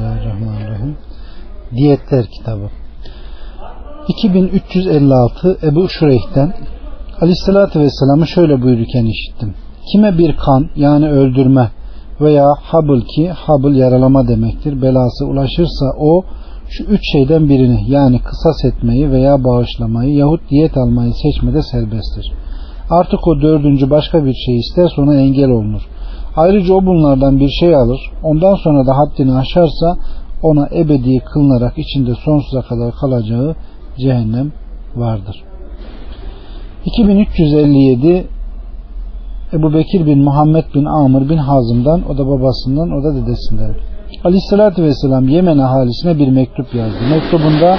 Bismillahirrahmanirrahim. Diyetler kitabı. 2356 Ebu Şureyh'ten Aleyhisselatü Vesselam'ı şöyle buyururken işittim. Kime bir kan yani öldürme veya habıl ki habıl yaralama demektir belası ulaşırsa o şu üç şeyden birini yani kısas etmeyi veya bağışlamayı yahut diyet almayı seçmede serbesttir. Artık o dördüncü başka bir şey isterse ona engel olunur. Ayrıca o bunlardan bir şey alır. Ondan sonra da haddini aşarsa ona ebedi kılınarak içinde sonsuza kadar kalacağı cehennem vardır. 2357 Ebu Bekir bin Muhammed bin Amr bin Hazım'dan o da babasından o da dedesinden. Aleyhissalatü Vesselam Yemen ahalisine bir mektup yazdı. Mektubunda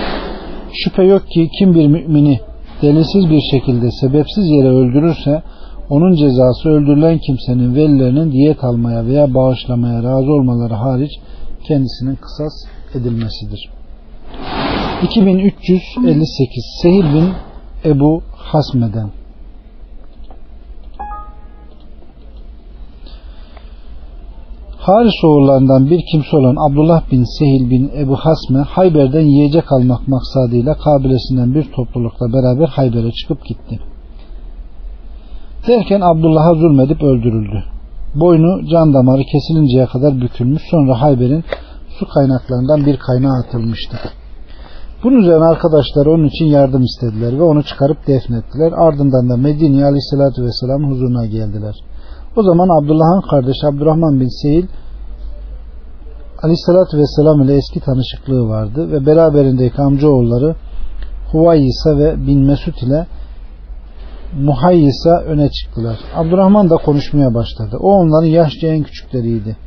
şüphe yok ki kim bir mümini delilsiz bir şekilde sebepsiz yere öldürürse onun cezası öldürülen kimsenin velilerinin diyet almaya veya bağışlamaya razı olmaları hariç kendisinin kısas edilmesidir. 2358 Sehil bin Ebu Hasme'den Haris oğullarından bir kimse olan Abdullah bin Sehil bin Ebu Hasme Hayber'den yiyecek almak maksadıyla kabilesinden bir toplulukla beraber Hayber'e çıkıp gitti. Derken Abdullah'a zulmedip öldürüldü. Boynu can damarı kesilinceye kadar bükülmüş sonra Hayber'in su kaynaklarından bir kaynağa atılmıştı. Bunun üzerine arkadaşlar onun için yardım istediler ve onu çıkarıp defnettiler. Ardından da Medine Aleyhisselatü Vesselam huzuruna geldiler. O zaman Abdullah'ın kardeşi Abdurrahman bin Seyil Aleyhisselatü Vesselam ile eski tanışıklığı vardı ve beraberindeki amcaoğulları Huvayisa ve bin Mesud ile Muhayyisa öne çıktılar. Abdurrahman da konuşmaya başladı. O onların yaşça en küçükleriydi.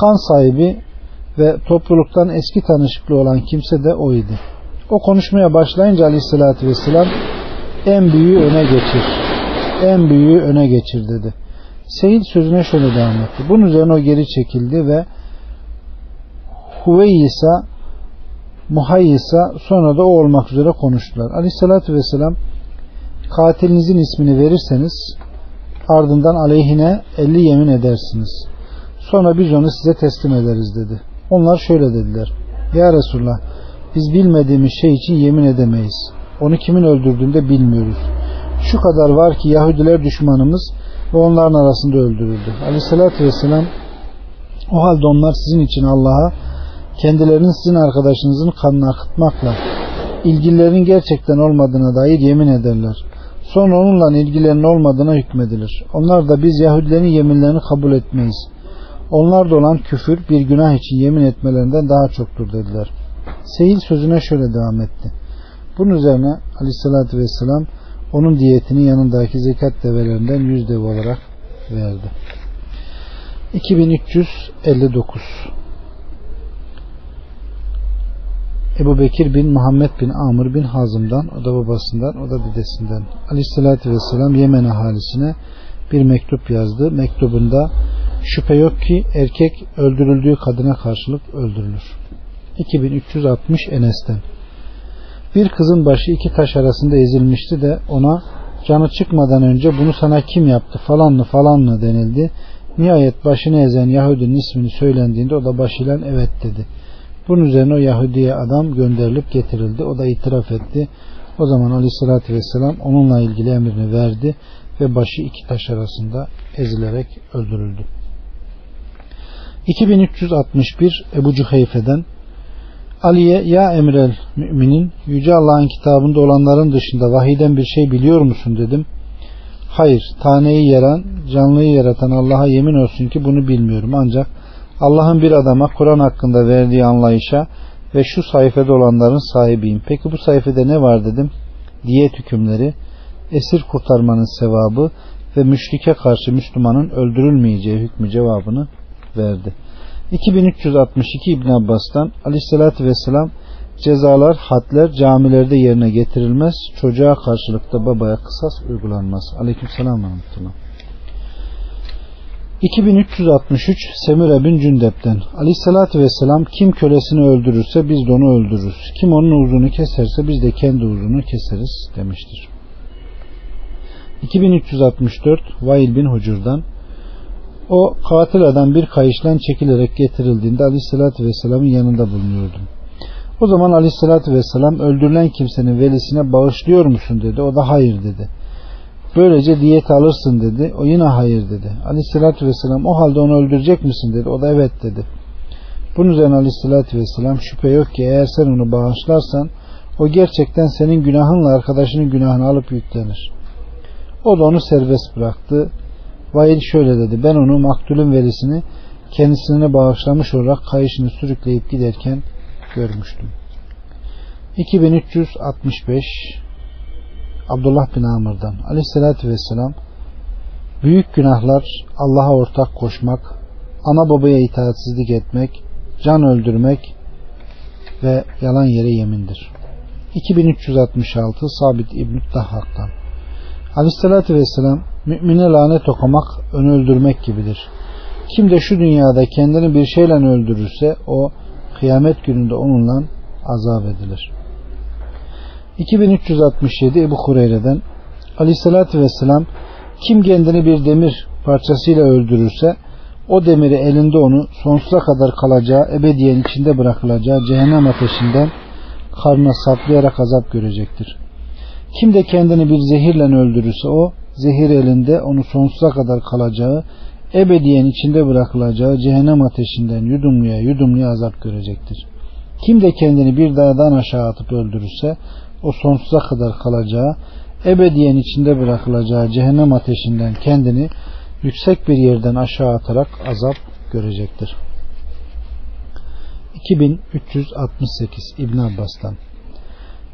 Kan sahibi ve topluluktan eski tanışıklı olan kimse de o idi. O konuşmaya başlayınca aleyhissalatü vesselam en büyüğü öne geçir. En büyüğü öne geçir dedi. Seyit sözüne şöyle devam etti. Bunun üzerine o geri çekildi ve Huveyisa Muhayyisa sonra da o olmak üzere konuştular. Aleyhissalatü vesselam katilinizin ismini verirseniz ardından aleyhine elli yemin edersiniz. Sonra biz onu size teslim ederiz dedi. Onlar şöyle dediler. Ya Resulullah biz bilmediğimiz şey için yemin edemeyiz. Onu kimin öldürdüğünde bilmiyoruz. Şu kadar var ki Yahudiler düşmanımız ve onların arasında öldürüldü. Aleyhissalatü vesselam o halde onlar sizin için Allah'a kendilerinin sizin arkadaşınızın kanını akıtmakla ilgilerinin gerçekten olmadığına dair yemin ederler. Sonra onunla ilgilerinin olmadığına hükmedilir. Onlar da biz Yahudilerin yeminlerini kabul etmeyiz. Onlar da olan küfür bir günah için yemin etmelerinden daha çoktur dediler. Seyil sözüne şöyle devam etti. Bunun üzerine aleyhissalatü vesselam onun diyetini yanındaki zekat develerinden yüz dev olarak verdi. 2359 Ebu Bekir bin Muhammed bin Amr bin Hazım'dan, o da babasından, o da dedesinden. Aleyhissalatü vesselam Yemen ahalisine bir mektup yazdı. Mektubunda şüphe yok ki erkek öldürüldüğü kadına karşılık öldürülür. 2360 Enes'ten bir kızın başı iki taş arasında ezilmişti de ona canı çıkmadan önce bunu sana kim yaptı falan mı falan mı denildi. Nihayet başını ezen Yahudinin ismini söylendiğinde o da başıyla evet dedi. Bunun üzerine o Yahudi'ye adam gönderilip getirildi. O da itiraf etti. O zaman aleyhissalatü vesselam onunla ilgili emrini verdi ve başı iki taş arasında ezilerek öldürüldü. 2361 Ebu Cüheyfe'den Ali'ye ya emrel müminin Yüce Allah'ın kitabında olanların dışında vahiden bir şey biliyor musun dedim. Hayır taneyi yaran canlıyı yaratan Allah'a yemin olsun ki bunu bilmiyorum ancak Allah'ın bir adama Kur'an hakkında verdiği anlayışa ve şu sayfada olanların sahibiyim. Peki bu sayfada ne var dedim. Diyet hükümleri, esir kurtarmanın sevabı ve müşrike karşı Müslümanın öldürülmeyeceği hükmü cevabını verdi. 2362 İbn Abbas'tan Aleyhisselatü Vesselam cezalar, hadler camilerde yerine getirilmez. Çocuğa karşılık da babaya kısas uygulanmaz. Aleykümselam ve 2363 Semire bin Cündep'ten Aleyhisselatü Vesselam kim kölesini öldürürse biz de onu öldürürüz. Kim onun uzunu keserse biz de kendi uzunu keseriz demiştir. 2364 Vail bin Hucur'dan O katil adam bir kayışla çekilerek getirildiğinde Aleyhisselatü Vesselam'ın yanında bulunuyordum. O zaman Aleyhisselatü Vesselam öldürülen kimsenin velisine bağışlıyor musun dedi. O da hayır dedi. Böylece diyet alırsın dedi. O yine hayır dedi. Aleyhisselatü Vesselam o halde onu öldürecek misin dedi. O da evet dedi. Bunun üzerine Aleyhisselatü Vesselam şüphe yok ki eğer sen onu bağışlarsan o gerçekten senin günahınla arkadaşının günahını alıp yüklenir. O da onu serbest bıraktı. Vail şöyle dedi. Ben onu maktulün verisini kendisine bağışlamış olarak kayışını sürükleyip giderken görmüştüm. 2365 Abdullah bin Amr'dan Aleyhisselatü Vesselam büyük günahlar Allah'a ortak koşmak, ana babaya itaatsizlik etmek, can öldürmek ve yalan yere yemindir. 2366 Sabit İbn-i Dahhak'tan Aleyhisselatü Vesselam mümine lanet okumak, ön öldürmek gibidir. Kim de şu dünyada kendini bir şeyle öldürürse o kıyamet gününde onunla azap edilir. 2367 Ebu Hureyre'den Aleyhisselatü Vesselam kim kendini bir demir parçasıyla öldürürse o demiri elinde onu sonsuza kadar kalacağı ebediyen içinde bırakılacağı cehennem ateşinden karnına saplayarak azap görecektir. Kim de kendini bir zehirle öldürürse o zehir elinde onu sonsuza kadar kalacağı ebediyen içinde bırakılacağı cehennem ateşinden yudumluya yudumluya azap görecektir. Kim de kendini bir dağdan aşağı atıp öldürürse o sonsuza kadar kalacağı ebediyen içinde bırakılacağı cehennem ateşinden kendini yüksek bir yerden aşağı atarak azap görecektir. 2368 İbn Abbas'tan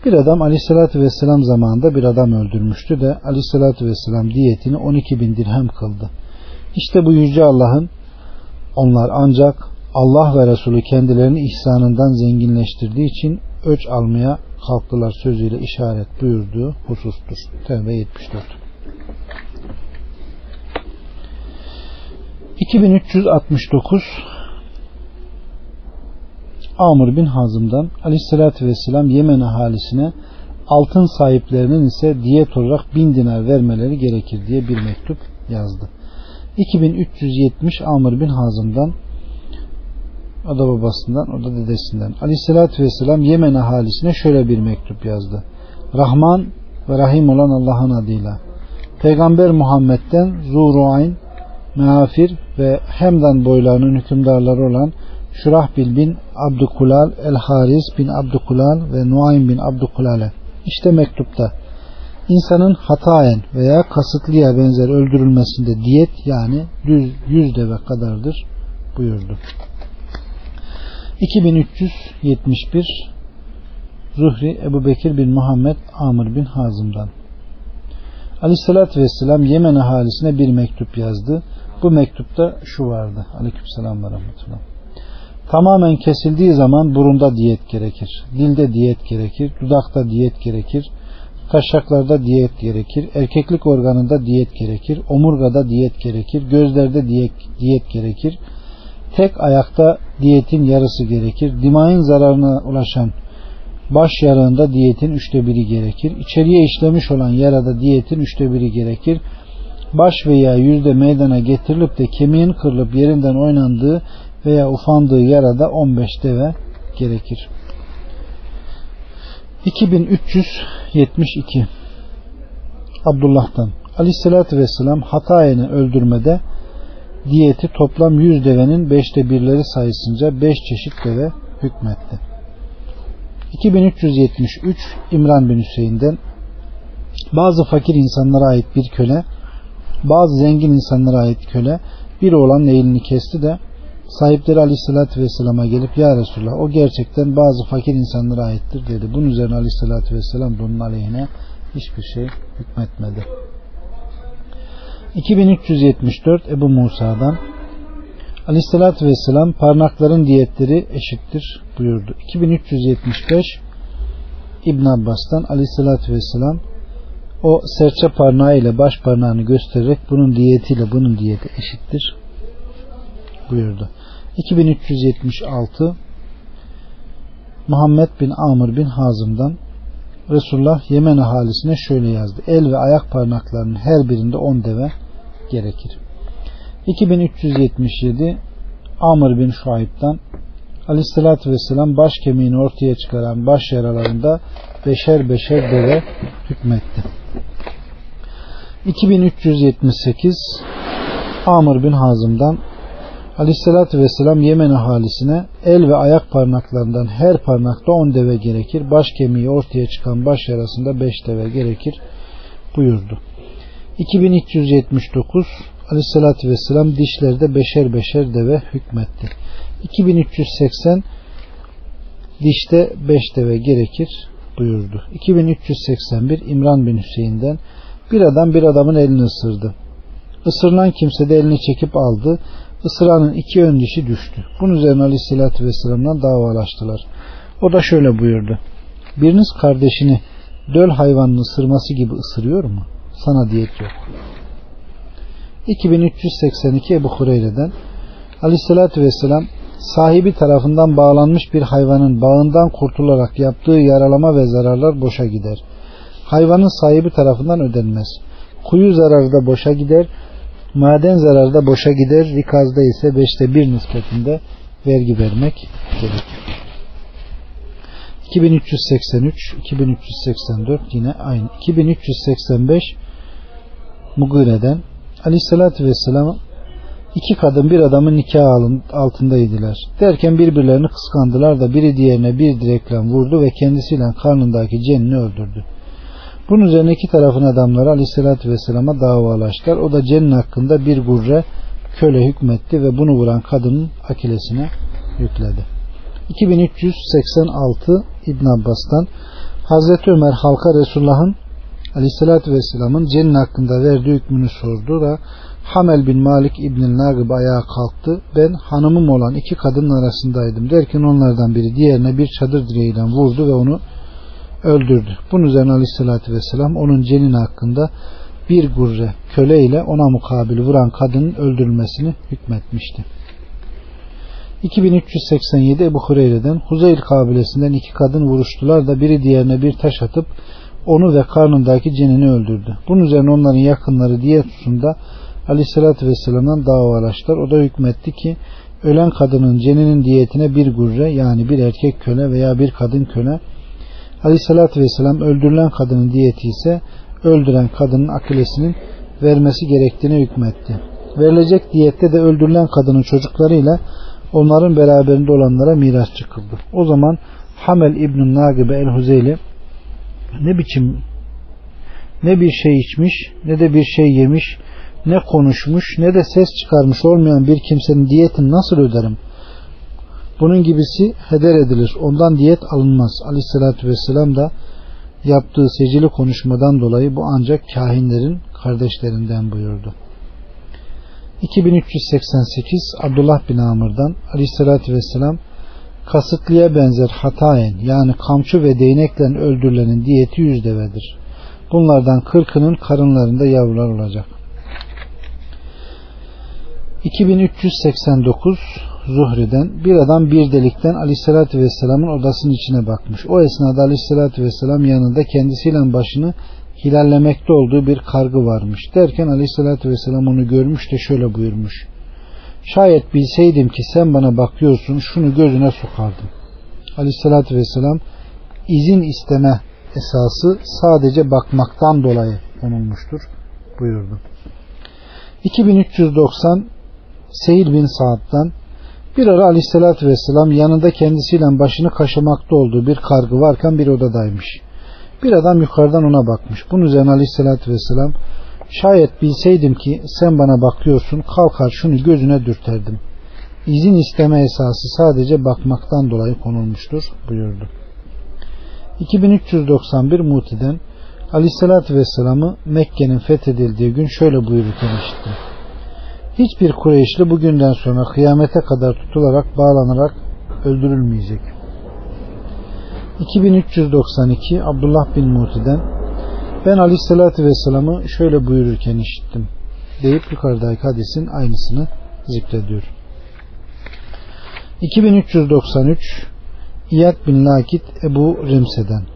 bir adam aleyhissalatü vesselam zamanında bir adam öldürmüştü de aleyhissalatü vesselam diyetini 12 bin dirhem kıldı. İşte bu yüce Allah'ın onlar ancak Allah ve Resulü kendilerini ihsanından zenginleştirdiği için öç almaya kalktılar sözüyle işaret buyurduğu husustur. Tevbe 74 2369 Amr bin Hazım'dan Aleyhisselatü Vesselam Yemen ahalisine altın sahiplerinin ise diyet olarak bin dinar vermeleri gerekir diye bir mektup yazdı. 2370 Amr bin Hazım'dan o da babasından o da dedesinden Aleyhisselatü Vesselam Yemen ahalisine şöyle bir mektup yazdı. Rahman ve Rahim olan Allah'ın adıyla Peygamber Muhammed'den Zuruayn, Meafir ve Hemdan boylarının hükümdarları olan Şurahbil bin Abdukulal, El Haris bin Abdukulal ve Nuaym bin Abdukulal'e. İşte mektupta insanın hatayen veya kasıtlıya benzer öldürülmesinde diyet yani düz yüz deve kadardır buyurdu. 2371 Zuhri Ebu Bekir bin Muhammed Amr bin Hazım'dan Aleyhissalatü Vesselam Yemen ahalisine bir mektup yazdı. Bu mektupta şu vardı. Aleykümselam ve Rahmetullah. Tamamen kesildiği zaman burunda diyet gerekir. Dilde diyet gerekir. Dudakta diyet gerekir. Taşaklarda diyet gerekir. Erkeklik organında diyet gerekir. Omurgada diyet gerekir. Gözlerde diyet, diyet gerekir. Tek ayakta diyetin yarısı gerekir. Dimayın zararına ulaşan baş yarığında diyetin üçte biri gerekir. İçeriye işlemiş olan yarada diyetin üçte biri gerekir. Baş veya yüzde meydana getirilip de kemiğin kırılıp yerinden oynandığı veya ufandığı yarada 15 deve gerekir. 2372 Abdullah'tan Aleyhisselatü Vesselam Hatayeni öldürmede diyeti toplam 100 devenin 5'te birleri sayısınca 5 çeşit deve hükmetti. 2373 İmran bin Hüseyin'den bazı fakir insanlara ait bir köle bazı zengin insanlara ait köle bir oğlanın elini kesti de sahipleri aleyhissalatü vesselama gelip ya Resulallah o gerçekten bazı fakir insanlara aittir dedi. Bunun üzerine aleyhissalatü vesselam bunun aleyhine hiçbir şey hükmetmedi. 2374 Ebu Musa'dan Aleyhissalatü Vesselam parmakların diyetleri eşittir buyurdu. 2375 İbn Abbas'tan Aleyhissalatü Vesselam o serçe parmağı ile baş parmağını göstererek bunun diyetiyle bunun diyeti eşittir buyurdu. 2376 Muhammed bin Amr bin Hazım'dan Resulullah Yemen ahalisine şöyle yazdı. El ve ayak parmaklarının her birinde 10 deve gerekir. 2377 Amr bin Şuayb'dan Aleyhisselatü Vesselam baş kemiğini ortaya çıkaran baş yaralarında beşer beşer deve hükmetti. 2378 Amr bin Hazım'dan Aleyhisselatü Vesselam Yemen ahalisine el ve ayak parmaklarından her parmakta on deve gerekir. Baş kemiği ortaya çıkan baş yarasında beş deve gerekir buyurdu. 2379 Aleyhisselatü Vesselam dişlerde beşer beşer deve hükmetti. 2380 dişte beş deve gerekir buyurdu. 2381 İmran bin Hüseyin'den bir adam bir adamın elini ısırdı. Isırılan kimse de elini çekip aldı. Isıranın iki ön dişi düştü. Bunun üzerine Aleyhisselatü Vesselam'dan davalaştılar. O da şöyle buyurdu. Biriniz kardeşini döl hayvanının ısırması gibi ısırıyor mu? Sana diyet yok. 2382 Ebu Hureyre'den Aleyhisselatü Vesselam sahibi tarafından bağlanmış bir hayvanın bağından kurtularak yaptığı yaralama ve zararlar boşa gider. Hayvanın sahibi tarafından ödenmez. Kuyu zararı da boşa gider. Maden zararı da boşa gider. Rikazda ise beşte bir nispetinde vergi vermek gerekir. 2383 2384 yine aynı. 2385 Mugire'den Aleyhisselatü Vesselam iki kadın bir adamın nikah altındaydılar. Derken birbirlerini kıskandılar da biri diğerine bir direkle vurdu ve kendisiyle karnındaki cenini öldürdü. Bunun üzerine iki tarafın adamları Aleyhisselatü Vesselam'a davalaştılar. O da cenin hakkında bir gurre köle hükmetti ve bunu vuran kadının akilesine yükledi. 2386 İbn Abbas'tan Hazreti Ömer halka Resulullah'ın Aleyhisselatü Vesselam'ın cenin hakkında verdiği hükmünü sordu da Hamel bin Malik İbn Nagib ayağa kalktı. Ben hanımım olan iki kadının arasındaydım derken onlardan biri diğerine bir çadır direğiyle vurdu ve onu öldürdü. Bunun üzerine Aleyhisselatü Vesselam onun cenin hakkında bir gurre köle ile ona mukabil vuran kadının öldürülmesini hükmetmişti. 2387 Ebu Hureyre'den Huzeyl kabilesinden iki kadın vuruştular da biri diğerine bir taş atıp onu ve karnındaki cenini öldürdü. Bunun üzerine onların yakınları diye tutunda Aleyhisselatü Vesselam'dan davalaştılar. O da hükmetti ki ölen kadının ceninin diyetine bir gurre yani bir erkek köle veya bir kadın köle Aleyhisselatü Vesselam öldürülen kadının diyeti ise öldüren kadının akılesinin vermesi gerektiğine hükmetti. Verilecek diyette de öldürülen kadının çocuklarıyla onların beraberinde olanlara miras çıkıldı. O zaman Hamel İbn Nagibe el-Huzeyli ne biçim ne bir şey içmiş ne de bir şey yemiş ne konuşmuş ne de ses çıkarmış olmayan bir kimsenin diyetini nasıl öderim? Bunun gibisi heder edilir. Ondan diyet alınmaz. Aleyhissalatü vesselam da yaptığı secili konuşmadan dolayı bu ancak kahinlerin kardeşlerinden buyurdu. 2388 Abdullah bin Amr'dan Aleyhissalatü vesselam kasıtlıya benzer hatayen yani kamçı ve değnekle öldürülenin diyeti yüz devedir. Bunlardan kırkının karınlarında yavrular olacak. 2389 Zuhri'den bir adam bir delikten Aleyhisselatü Vesselam'ın odasının içine bakmış. O esnada Aleyhisselatü Vesselam yanında kendisiyle başını hilallemekte olduğu bir kargı varmış. Derken Aleyhisselatü Vesselam onu görmüş de şöyle buyurmuş. Şayet bilseydim ki sen bana bakıyorsun şunu gözüne sokardım. Aleyhissalatü vesselam izin isteme esası sadece bakmaktan dolayı konulmuştur buyurdu. 2390 Seyil bin Saad'dan bir ara aleyhissalatü vesselam yanında kendisiyle başını kaşımakta olduğu bir kargı varken bir odadaymış. Bir adam yukarıdan ona bakmış. Bunun üzerine aleyhissalatü vesselam Şayet bilseydim ki sen bana bakıyorsun kalkar şunu gözüne dürterdim. İzin isteme esası sadece bakmaktan dolayı konulmuştur buyurdu. 2391 Muti'den Aleyhisselatü Vesselam'ı Mekke'nin fethedildiği gün şöyle buyururken işittim. Hiçbir Kureyşli bugünden sonra kıyamete kadar tutularak bağlanarak öldürülmeyecek. 2392 Abdullah bin Muti'den ben Aleyhisselatü Vesselam'ı şöyle buyururken işittim deyip yukarıdaki hadisin aynısını zikrediyor. 2393 İyad bin Lakit Ebu Rimse'den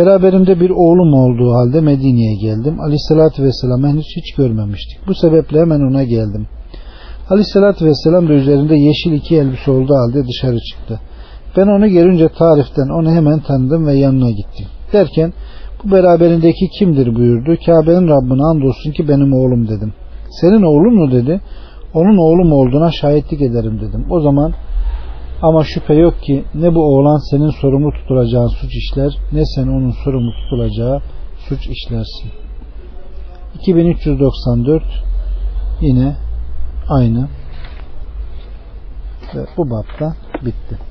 Beraberimde bir oğlum olduğu halde Medine'ye geldim. Aleyhissalatü Vesselam'ı henüz hiç görmemiştik. Bu sebeple hemen ona geldim. Aleyhissalatü Vesselam da üzerinde yeşil iki elbise olduğu halde dışarı çıktı. Ben onu görünce tariften onu hemen tanıdım ve yanına gittim. Derken bu beraberindeki kimdir buyurdu. Kabe'nin Rabbine andolsun ki benim oğlum dedim. Senin oğlun mu dedi. Onun oğlum olduğuna şahitlik ederim dedim. O zaman ama şüphe yok ki ne bu oğlan senin sorumlu tutulacağın suç işler ne sen onun sorumlu tutulacağı suç işlersin. 2394 yine aynı ve bu bapta bitti.